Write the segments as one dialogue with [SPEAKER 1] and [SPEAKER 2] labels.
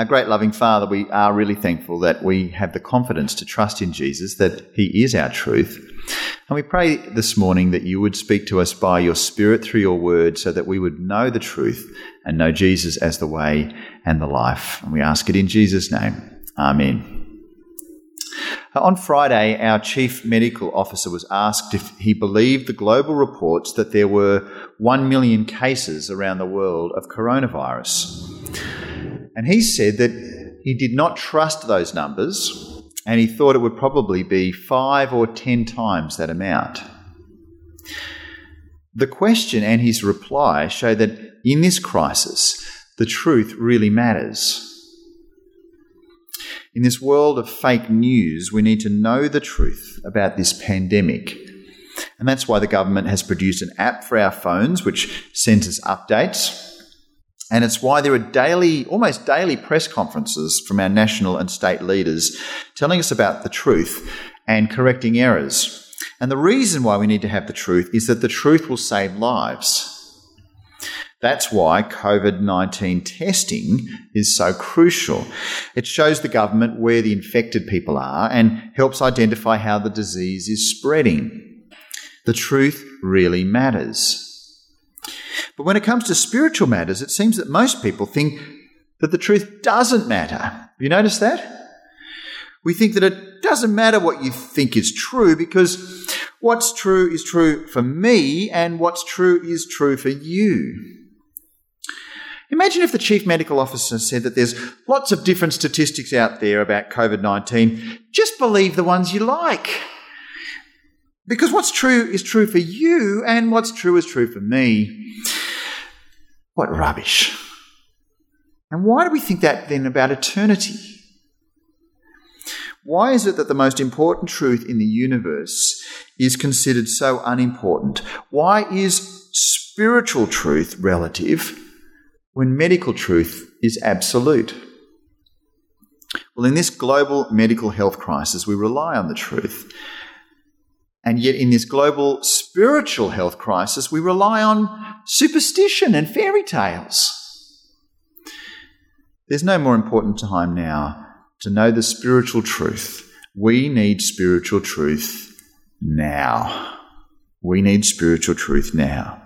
[SPEAKER 1] Our great loving Father, we are really thankful that we have the confidence to trust in Jesus, that He is our truth. And we pray this morning that you would speak to us by your Spirit through your word so that we would know the truth and know Jesus as the way and the life. And we ask it in Jesus' name. Amen. Uh, on Friday, our chief medical officer was asked if he believed the global reports that there were 1 million cases around the world of coronavirus. And he said that he did not trust those numbers and he thought it would probably be five or ten times that amount. The question and his reply show that in this crisis, the truth really matters. In this world of fake news, we need to know the truth about this pandemic. And that's why the government has produced an app for our phones which sends us updates. And it's why there are daily, almost daily press conferences from our national and state leaders telling us about the truth and correcting errors. And the reason why we need to have the truth is that the truth will save lives. That's why COVID 19 testing is so crucial. It shows the government where the infected people are and helps identify how the disease is spreading. The truth really matters. But when it comes to spiritual matters, it seems that most people think that the truth doesn't matter. Have you noticed that? We think that it doesn't matter what you think is true because what's true is true for me and what's true is true for you. Imagine if the chief medical officer said that there's lots of different statistics out there about COVID 19. Just believe the ones you like. Because what's true is true for you, and what's true is true for me. What rubbish. And why do we think that then about eternity? Why is it that the most important truth in the universe is considered so unimportant? Why is spiritual truth relative when medical truth is absolute? Well, in this global medical health crisis, we rely on the truth. And yet, in this global spiritual health crisis, we rely on superstition and fairy tales. There's no more important time now to know the spiritual truth. We need spiritual truth now. We need spiritual truth now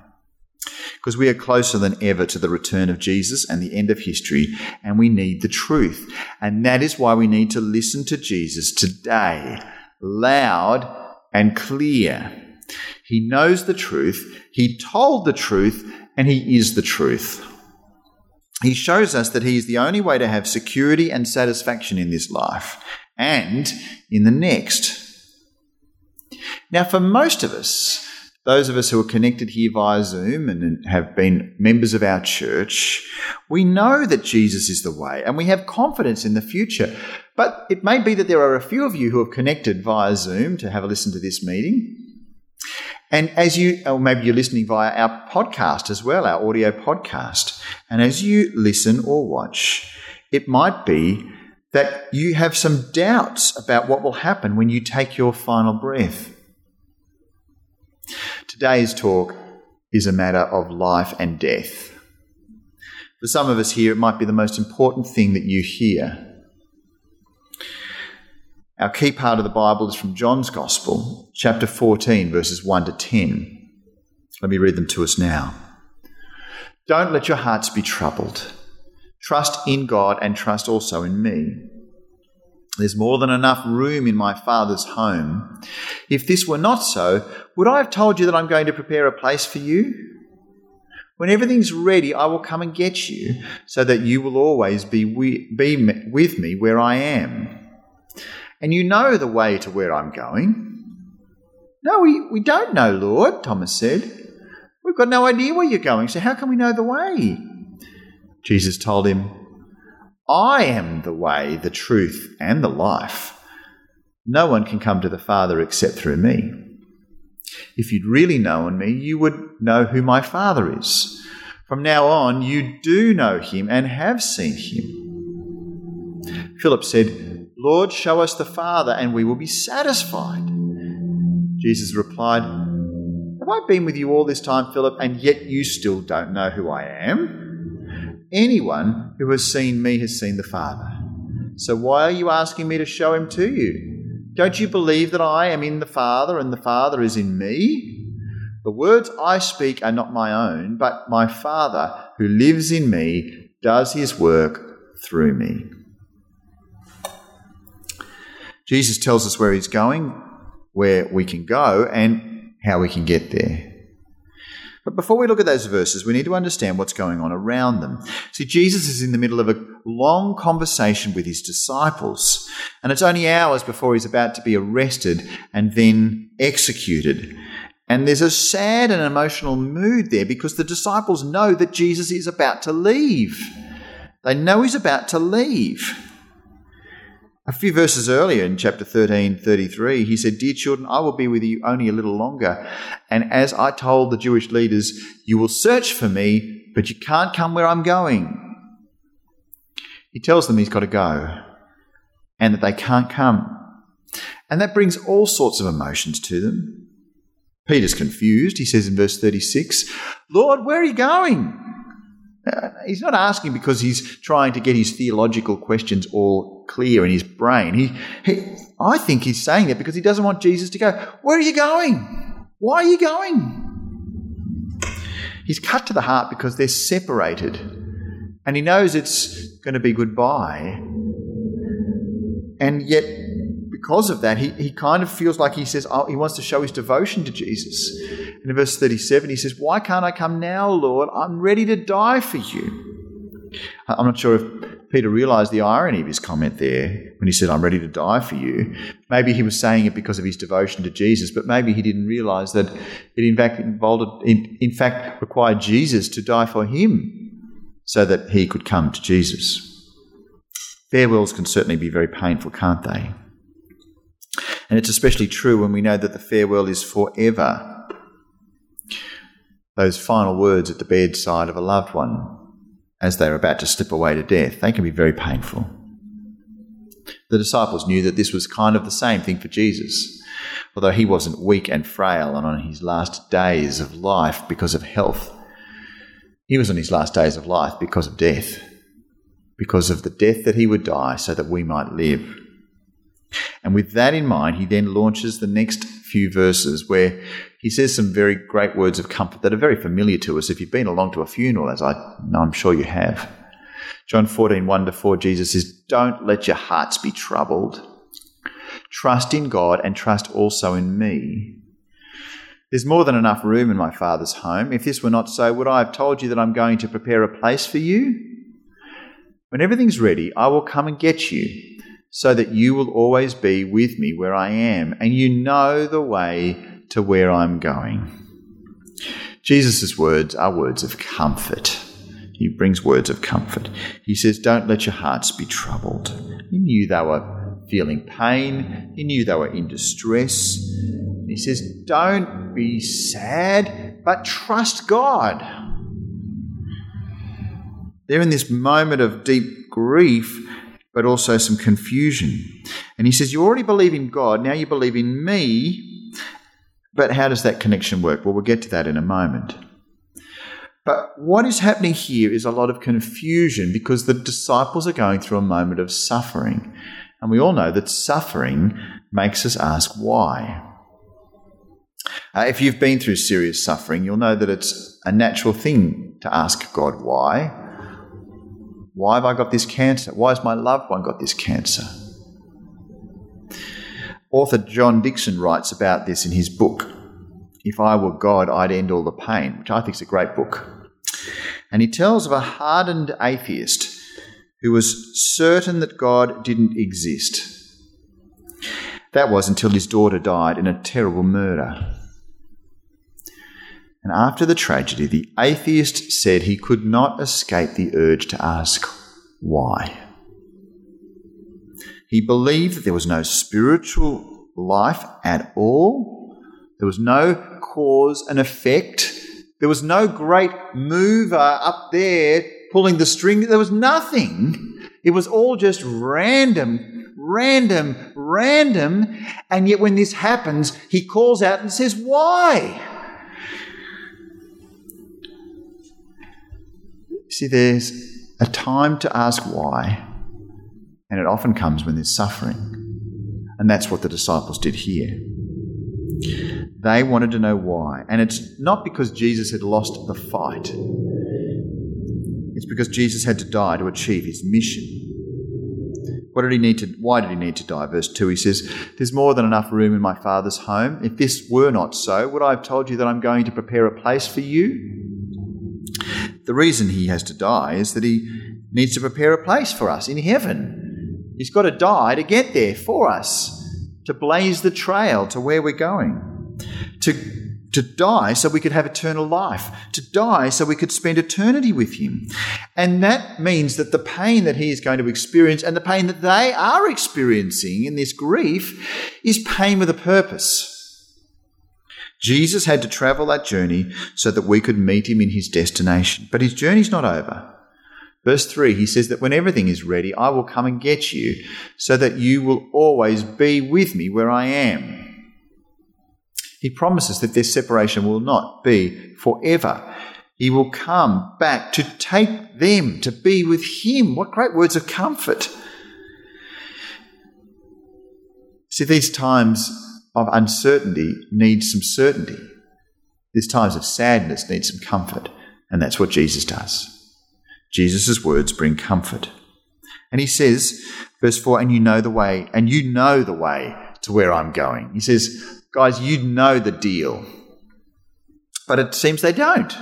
[SPEAKER 1] because we are closer than ever to the return of Jesus and the end of history, and we need the truth. And that is why we need to listen to Jesus today, loud and clear. He knows the truth, He told the truth, and He is the truth. He shows us that He is the only way to have security and satisfaction in this life and in the next. Now, for most of us, those of us who are connected here via Zoom and have been members of our church, we know that Jesus is the way and we have confidence in the future. But it may be that there are a few of you who have connected via Zoom to have a listen to this meeting. And as you, or maybe you're listening via our podcast as well, our audio podcast. And as you listen or watch, it might be that you have some doubts about what will happen when you take your final breath. Today's talk is a matter of life and death. For some of us here, it might be the most important thing that you hear. Our key part of the Bible is from John's Gospel, chapter 14, verses 1 to 10. Let me read them to us now. Don't let your hearts be troubled. Trust in God and trust also in me. There's more than enough room in my Father's home. If this were not so, would I have told you that I'm going to prepare a place for you? When everything's ready, I will come and get you, so that you will always be, be with me where I am. And you know the way to where I'm going. No, we, we don't know, Lord, Thomas said. We've got no idea where you're going, so how can we know the way? Jesus told him, I am the way, the truth, and the life. No one can come to the Father except through me. If you'd really known me, you would know who my Father is. From now on, you do know him and have seen him. Philip said, Lord, show us the Father, and we will be satisfied. Jesus replied, Have I been with you all this time, Philip, and yet you still don't know who I am? Anyone who has seen me has seen the Father. So why are you asking me to show him to you? Don't you believe that I am in the Father and the Father is in me? The words I speak are not my own, but my Father who lives in me does his work through me. Jesus tells us where he's going, where we can go, and how we can get there. But before we look at those verses, we need to understand what's going on around them. See, Jesus is in the middle of a long conversation with his disciples, and it's only hours before he's about to be arrested and then executed. And there's a sad and emotional mood there because the disciples know that Jesus is about to leave. They know he's about to leave. A few verses earlier in chapter 13, 33, he said, Dear children, I will be with you only a little longer. And as I told the Jewish leaders, you will search for me, but you can't come where I'm going. He tells them he's got to go and that they can't come. And that brings all sorts of emotions to them. Peter's confused. He says in verse 36, Lord, where are you going? Uh, he's not asking because he's trying to get his theological questions all clear in his brain. He, he, I think he's saying that because he doesn't want Jesus to go, Where are you going? Why are you going? He's cut to the heart because they're separated. And he knows it's going to be goodbye. And yet, because of that, he, he kind of feels like he says, oh, he wants to show his devotion to Jesus. And in verse 37, he says, Why can't I come now, Lord? I'm ready to die for you. I'm not sure if Peter realized the irony of his comment there when he said, I'm ready to die for you. Maybe he was saying it because of his devotion to Jesus, but maybe he didn't realize that it in fact involved, in, in fact required Jesus to die for him so that he could come to Jesus. Farewells can certainly be very painful, can't they? And it's especially true when we know that the farewell is forever. Those final words at the bedside of a loved one as they're about to slip away to death, they can be very painful. The disciples knew that this was kind of the same thing for Jesus. Although he wasn't weak and frail and on his last days of life because of health, he was on his last days of life because of death, because of the death that he would die so that we might live. And with that in mind, he then launches the next few verses where he says some very great words of comfort that are very familiar to us if you've been along to a funeral, as I know I'm sure you have. John 14, 1 to 4, Jesus says, Don't let your hearts be troubled. Trust in God and trust also in me. There's more than enough room in my Father's home. If this were not so, would I have told you that I'm going to prepare a place for you? When everything's ready, I will come and get you, so that you will always be with me where I am, and you know the way to where I'm going. Jesus' words are words of comfort. He brings words of comfort. He says, Don't let your hearts be troubled. He knew they were feeling pain, he knew they were in distress. He says, Don't be sad, but trust God. They're in this moment of deep grief, but also some confusion. And he says, You already believe in God, now you believe in me. But how does that connection work? Well, we'll get to that in a moment. But what is happening here is a lot of confusion because the disciples are going through a moment of suffering. And we all know that suffering makes us ask why. Uh, if you've been through serious suffering, you'll know that it's a natural thing to ask God why. Why have I got this cancer? Why has my loved one got this cancer? Author John Dixon writes about this in his book, If I Were God, I'd End All the Pain, which I think is a great book. And he tells of a hardened atheist who was certain that God didn't exist. That was until his daughter died in a terrible murder. And after the tragedy, the atheist said he could not escape the urge to ask why. He believed that there was no spiritual life at all. There was no cause and effect. There was no great mover up there pulling the string. There was nothing. It was all just random, random, random. And yet, when this happens, he calls out and says, Why? See, there's a time to ask why, and it often comes when there's suffering. And that's what the disciples did here. They wanted to know why. And it's not because Jesus had lost the fight, it's because Jesus had to die to achieve his mission. What did he need to why did he need to die? Verse 2 he says, There's more than enough room in my father's home. If this were not so, would I have told you that I'm going to prepare a place for you? The reason he has to die is that he needs to prepare a place for us in heaven. He's got to die to get there for us, to blaze the trail to where we're going, to to die so we could have eternal life, to die so we could spend eternity with Him. And that means that the pain that He is going to experience and the pain that they are experiencing in this grief is pain with a purpose. Jesus had to travel that journey so that we could meet Him in His destination. But His journey's not over. Verse 3, he says that when everything is ready, I will come and get you so that you will always be with me where I am. He promises that this separation will not be forever. He will come back to take them to be with Him. What great words of comfort! See, these times of uncertainty need some certainty. These times of sadness need some comfort. And that's what Jesus does. Jesus' words bring comfort. And he says, verse 4, and you know the way, and you know the way to where I'm going. He says, Guys, you know the deal. But it seems they don't.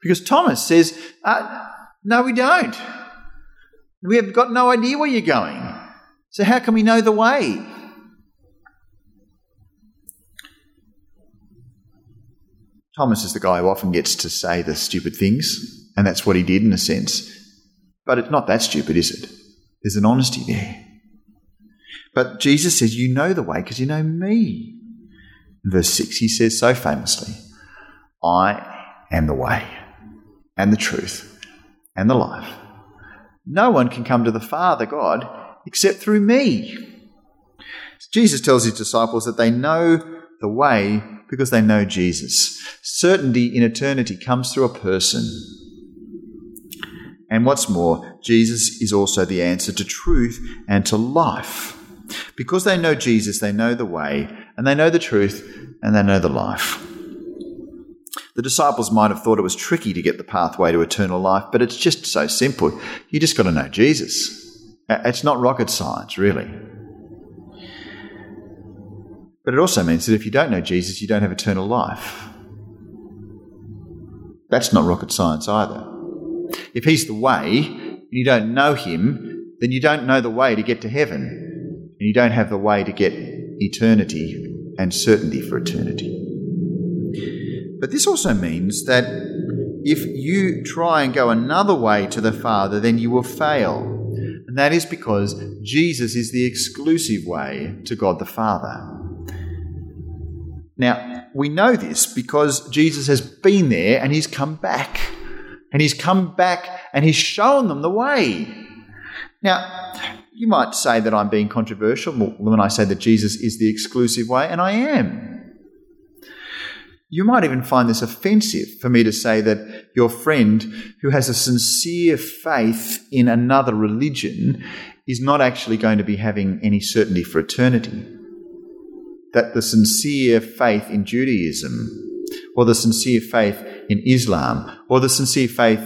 [SPEAKER 1] Because Thomas says, uh, No, we don't. We have got no idea where you're going. So, how can we know the way? Thomas is the guy who often gets to say the stupid things, and that's what he did in a sense. But it's not that stupid, is it? There's an honesty there. But Jesus says, You know the way because you know me. Verse 6, he says so famously, I am the way and the truth and the life. No one can come to the Father, God, except through me. Jesus tells his disciples that they know the way because they know Jesus. Certainty in eternity comes through a person. And what's more, Jesus is also the answer to truth and to life. Because they know Jesus, they know the way, and they know the truth, and they know the life. The disciples might have thought it was tricky to get the pathway to eternal life, but it's just so simple. You just got to know Jesus. It's not rocket science, really. But it also means that if you don't know Jesus, you don't have eternal life. That's not rocket science either. If He's the way and you don't know Him, then you don't know the way to get to heaven and you don't have the way to get eternity and certainty for eternity. But this also means that if you try and go another way to the Father, then you will fail. And that is because Jesus is the exclusive way to God the Father. Now, we know this because Jesus has been there and he's come back. And he's come back and he's shown them the way. Now, you might say that I'm being controversial when I say that Jesus is the exclusive way, and I am. You might even find this offensive for me to say that your friend who has a sincere faith in another religion is not actually going to be having any certainty for eternity. That the sincere faith in Judaism, or the sincere faith in Islam, or the sincere faith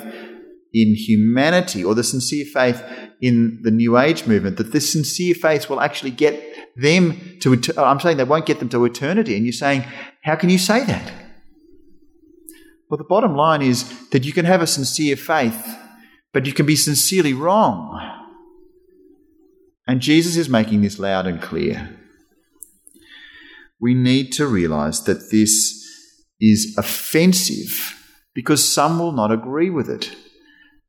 [SPEAKER 1] in humanity, or the sincere faith in the New Age movement that this sincere faith will actually get them to, I'm saying they won't get them to eternity. And you're saying, how can you say that? Well, the bottom line is that you can have a sincere faith, but you can be sincerely wrong. And Jesus is making this loud and clear. We need to realize that this is offensive because some will not agree with it.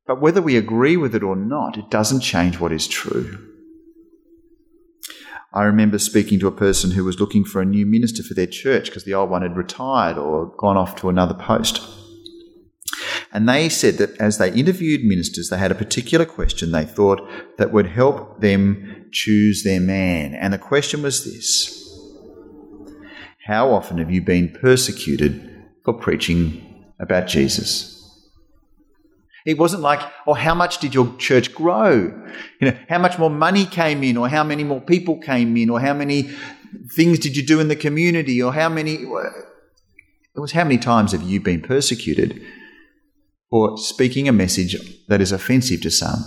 [SPEAKER 1] But whether we agree with it or not, it doesn't change what is true. I remember speaking to a person who was looking for a new minister for their church because the old one had retired or gone off to another post. And they said that as they interviewed ministers, they had a particular question they thought that would help them choose their man. And the question was this How often have you been persecuted for preaching about Jesus? It wasn't like, oh, how much did your church grow? You know, how much more money came in, or how many more people came in, or how many things did you do in the community, or how many. It was how many times have you been persecuted for speaking a message that is offensive to some?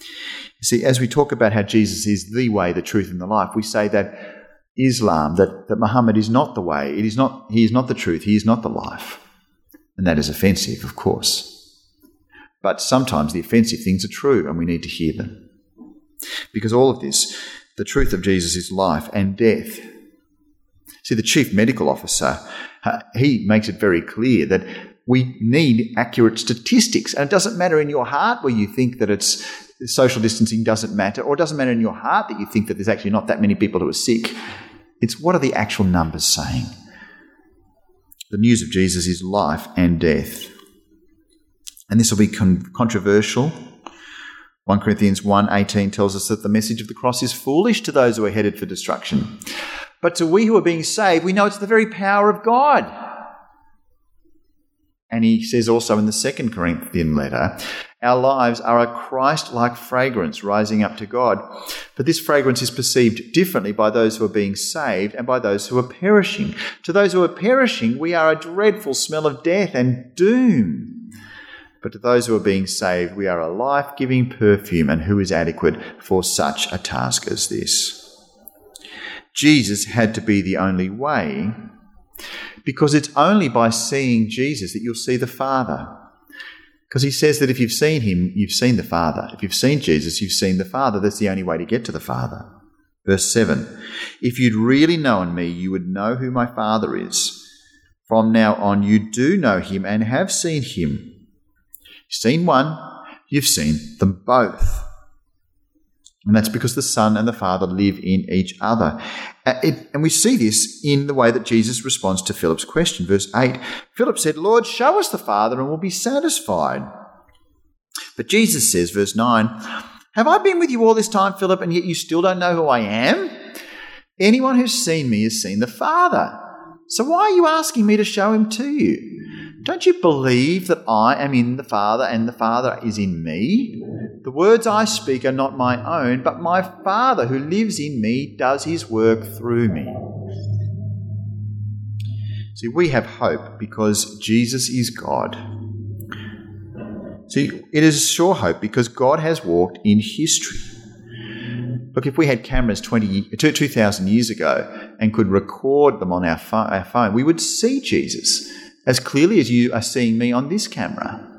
[SPEAKER 1] You see, as we talk about how Jesus is the way, the truth, and the life, we say that Islam, that, that Muhammad is not the way, it is not, he is not the truth, he is not the life. And that is offensive, of course. But sometimes the offensive things are true and we need to hear them. Because all of this, the truth of Jesus is life and death. See, the chief medical officer, he makes it very clear that we need accurate statistics. And it doesn't matter in your heart where you think that it's social distancing doesn't matter, or it doesn't matter in your heart that you think that there's actually not that many people who are sick. It's what are the actual numbers saying? The news of Jesus is life and death. And this will be con- controversial. 1 Corinthians 1:18 tells us that the message of the cross is foolish to those who are headed for destruction. But to we who are being saved, we know it's the very power of God. And he says also in the second Corinthian letter, our lives are a Christ like fragrance rising up to God. But this fragrance is perceived differently by those who are being saved and by those who are perishing. To those who are perishing, we are a dreadful smell of death and doom. But to those who are being saved, we are a life giving perfume, and who is adequate for such a task as this? Jesus had to be the only way because it's only by seeing Jesus that you'll see the Father. Because he says that if you've seen him, you've seen the Father. If you've seen Jesus, you've seen the Father. That's the only way to get to the Father. Verse 7 If you'd really known me, you would know who my Father is. From now on, you do know him and have seen him. You've seen one, you've seen them both. And that's because the Son and the Father live in each other. Uh, and we see this in the way that Jesus responds to Philip's question. Verse 8 Philip said, Lord, show us the Father and we'll be satisfied. But Jesus says, verse 9, Have I been with you all this time, Philip, and yet you still don't know who I am? Anyone who's seen me has seen the Father. So why are you asking me to show him to you? Don't you believe that I am in the Father and the Father is in me? The words I speak are not my own, but my Father who lives in me does his work through me. See, we have hope because Jesus is God. See, it is a sure hope because God has walked in history. Look, if we had cameras 20, 2,000 years ago and could record them on our, our phone, we would see Jesus as clearly as you are seeing me on this camera.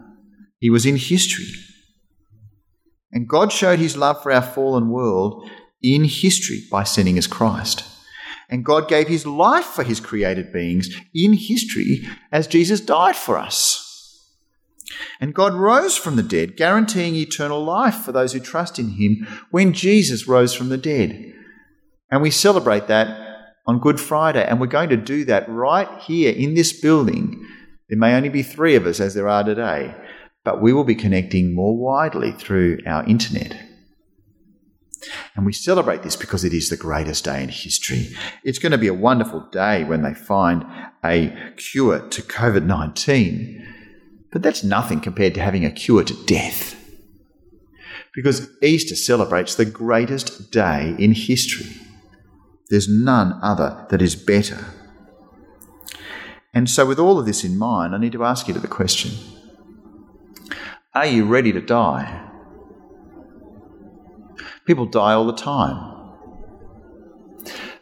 [SPEAKER 1] He was in history. And God showed his love for our fallen world in history by sending us Christ. And God gave his life for his created beings in history as Jesus died for us. And God rose from the dead, guaranteeing eternal life for those who trust in him when Jesus rose from the dead. And we celebrate that on Good Friday. And we're going to do that right here in this building. There may only be three of us as there are today, but we will be connecting more widely through our internet. And we celebrate this because it is the greatest day in history. It's going to be a wonderful day when they find a cure to COVID 19. But that's nothing compared to having a cure to death. Because Easter celebrates the greatest day in history. There's none other that is better. And so, with all of this in mind, I need to ask you the question Are you ready to die? People die all the time.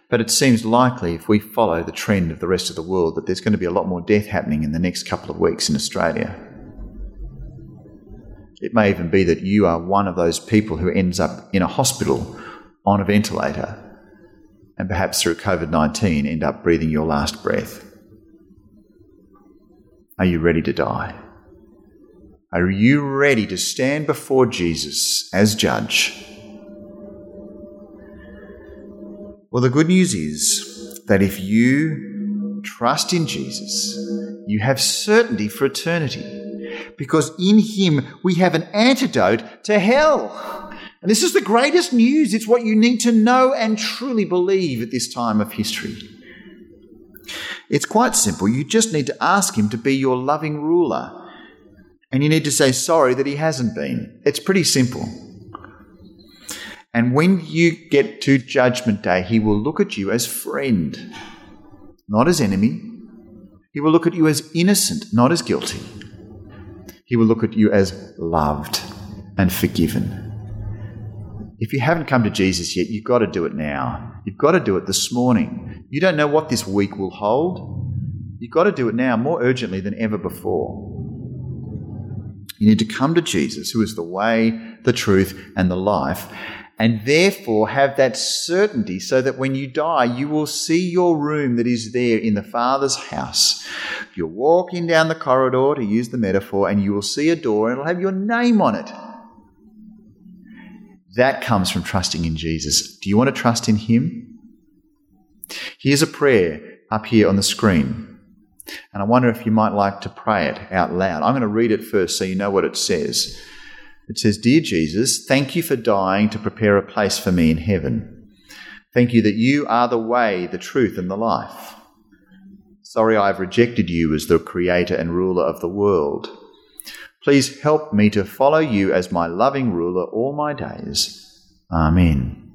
[SPEAKER 1] But it seems likely, if we follow the trend of the rest of the world, that there's going to be a lot more death happening in the next couple of weeks in Australia. It may even be that you are one of those people who ends up in a hospital on a ventilator and perhaps through COVID 19 end up breathing your last breath? Are you ready to die? Are you ready to stand before Jesus as judge? Well, the good news is that if you trust in Jesus, you have certainty for eternity because in him we have an antidote to hell. And this is the greatest news. It's what you need to know and truly believe at this time of history. It's quite simple. You just need to ask Him to be your loving ruler And you need to say sorry that he hasn't been. It's pretty simple. And when you get to Judgment Day, he will look at you as friend, not as enemy. He will look at you as innocent, not as guilty. He will look at you as loved and forgiven. If you haven't come to Jesus yet, you've got to do it now. You've got to do it this morning. You don't know what this week will hold. You've got to do it now more urgently than ever before. You need to come to Jesus, who is the way, the truth, and the life, and therefore have that certainty so that when you die, you will see your room that is there in the Father's house. You're walking down the corridor, to use the metaphor, and you will see a door and it'll have your name on it. That comes from trusting in Jesus. Do you want to trust in Him? Here's a prayer up here on the screen. And I wonder if you might like to pray it out loud. I'm going to read it first so you know what it says. It says, Dear Jesus, thank you for dying to prepare a place for me in heaven. Thank you that you are the way, the truth, and the life. Sorry I've rejected you as the creator and ruler of the world. Please help me to follow you as my loving ruler all my days. Amen.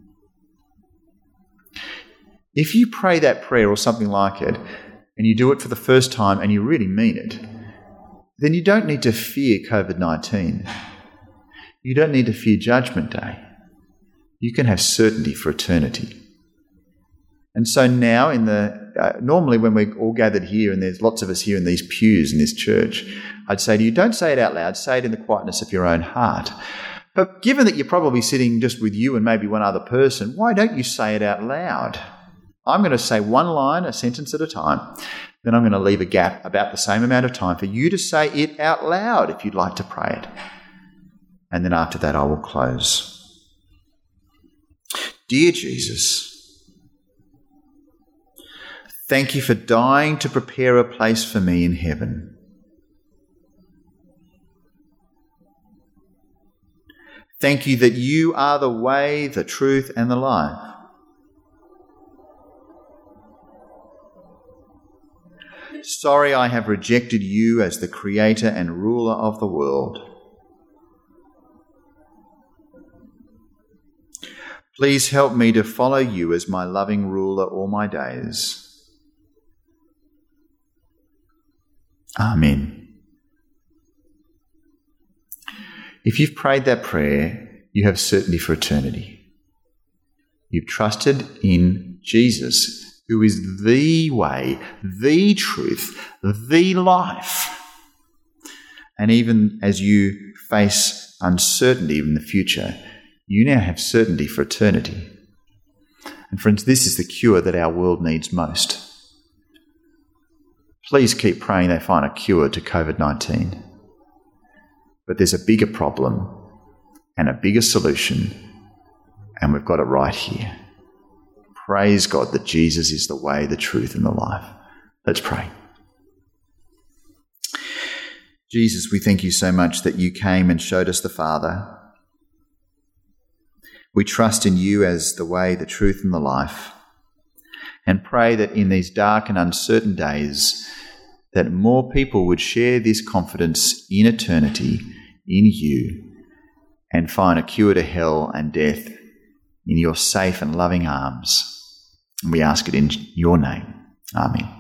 [SPEAKER 1] If you pray that prayer or something like it, and you do it for the first time and you really mean it, then you don't need to fear COVID 19. You don't need to fear Judgment Day. You can have certainty for eternity. And so now, in the uh, normally when we're all gathered here, and there's lots of us here in these pews in this church, I'd say to you, don't say it out loud. Say it in the quietness of your own heart. But given that you're probably sitting just with you and maybe one other person, why don't you say it out loud? I'm going to say one line, a sentence at a time. Then I'm going to leave a gap about the same amount of time for you to say it out loud if you'd like to pray it and then after that I will close. Dear Jesus, thank you for dying to prepare a place for me in heaven. Thank you that you are the way, the truth, and the life. Sorry I have rejected you as the creator and ruler of the world. Please help me to follow you as my loving ruler all my days. Amen. If you've prayed that prayer, you have certainty for eternity. You've trusted in Jesus, who is the way, the truth, the life. And even as you face uncertainty in the future, you now have certainty for eternity. And friends, this is the cure that our world needs most. Please keep praying they find a cure to COVID 19. But there's a bigger problem and a bigger solution, and we've got it right here. Praise God that Jesus is the way, the truth, and the life. Let's pray. Jesus, we thank you so much that you came and showed us the Father we trust in you as the way, the truth, and the life, and pray that in these dark and uncertain days, that more people would share this confidence in eternity in you and find a cure to hell and death in your safe and loving arms. And we ask it in your name. Amen.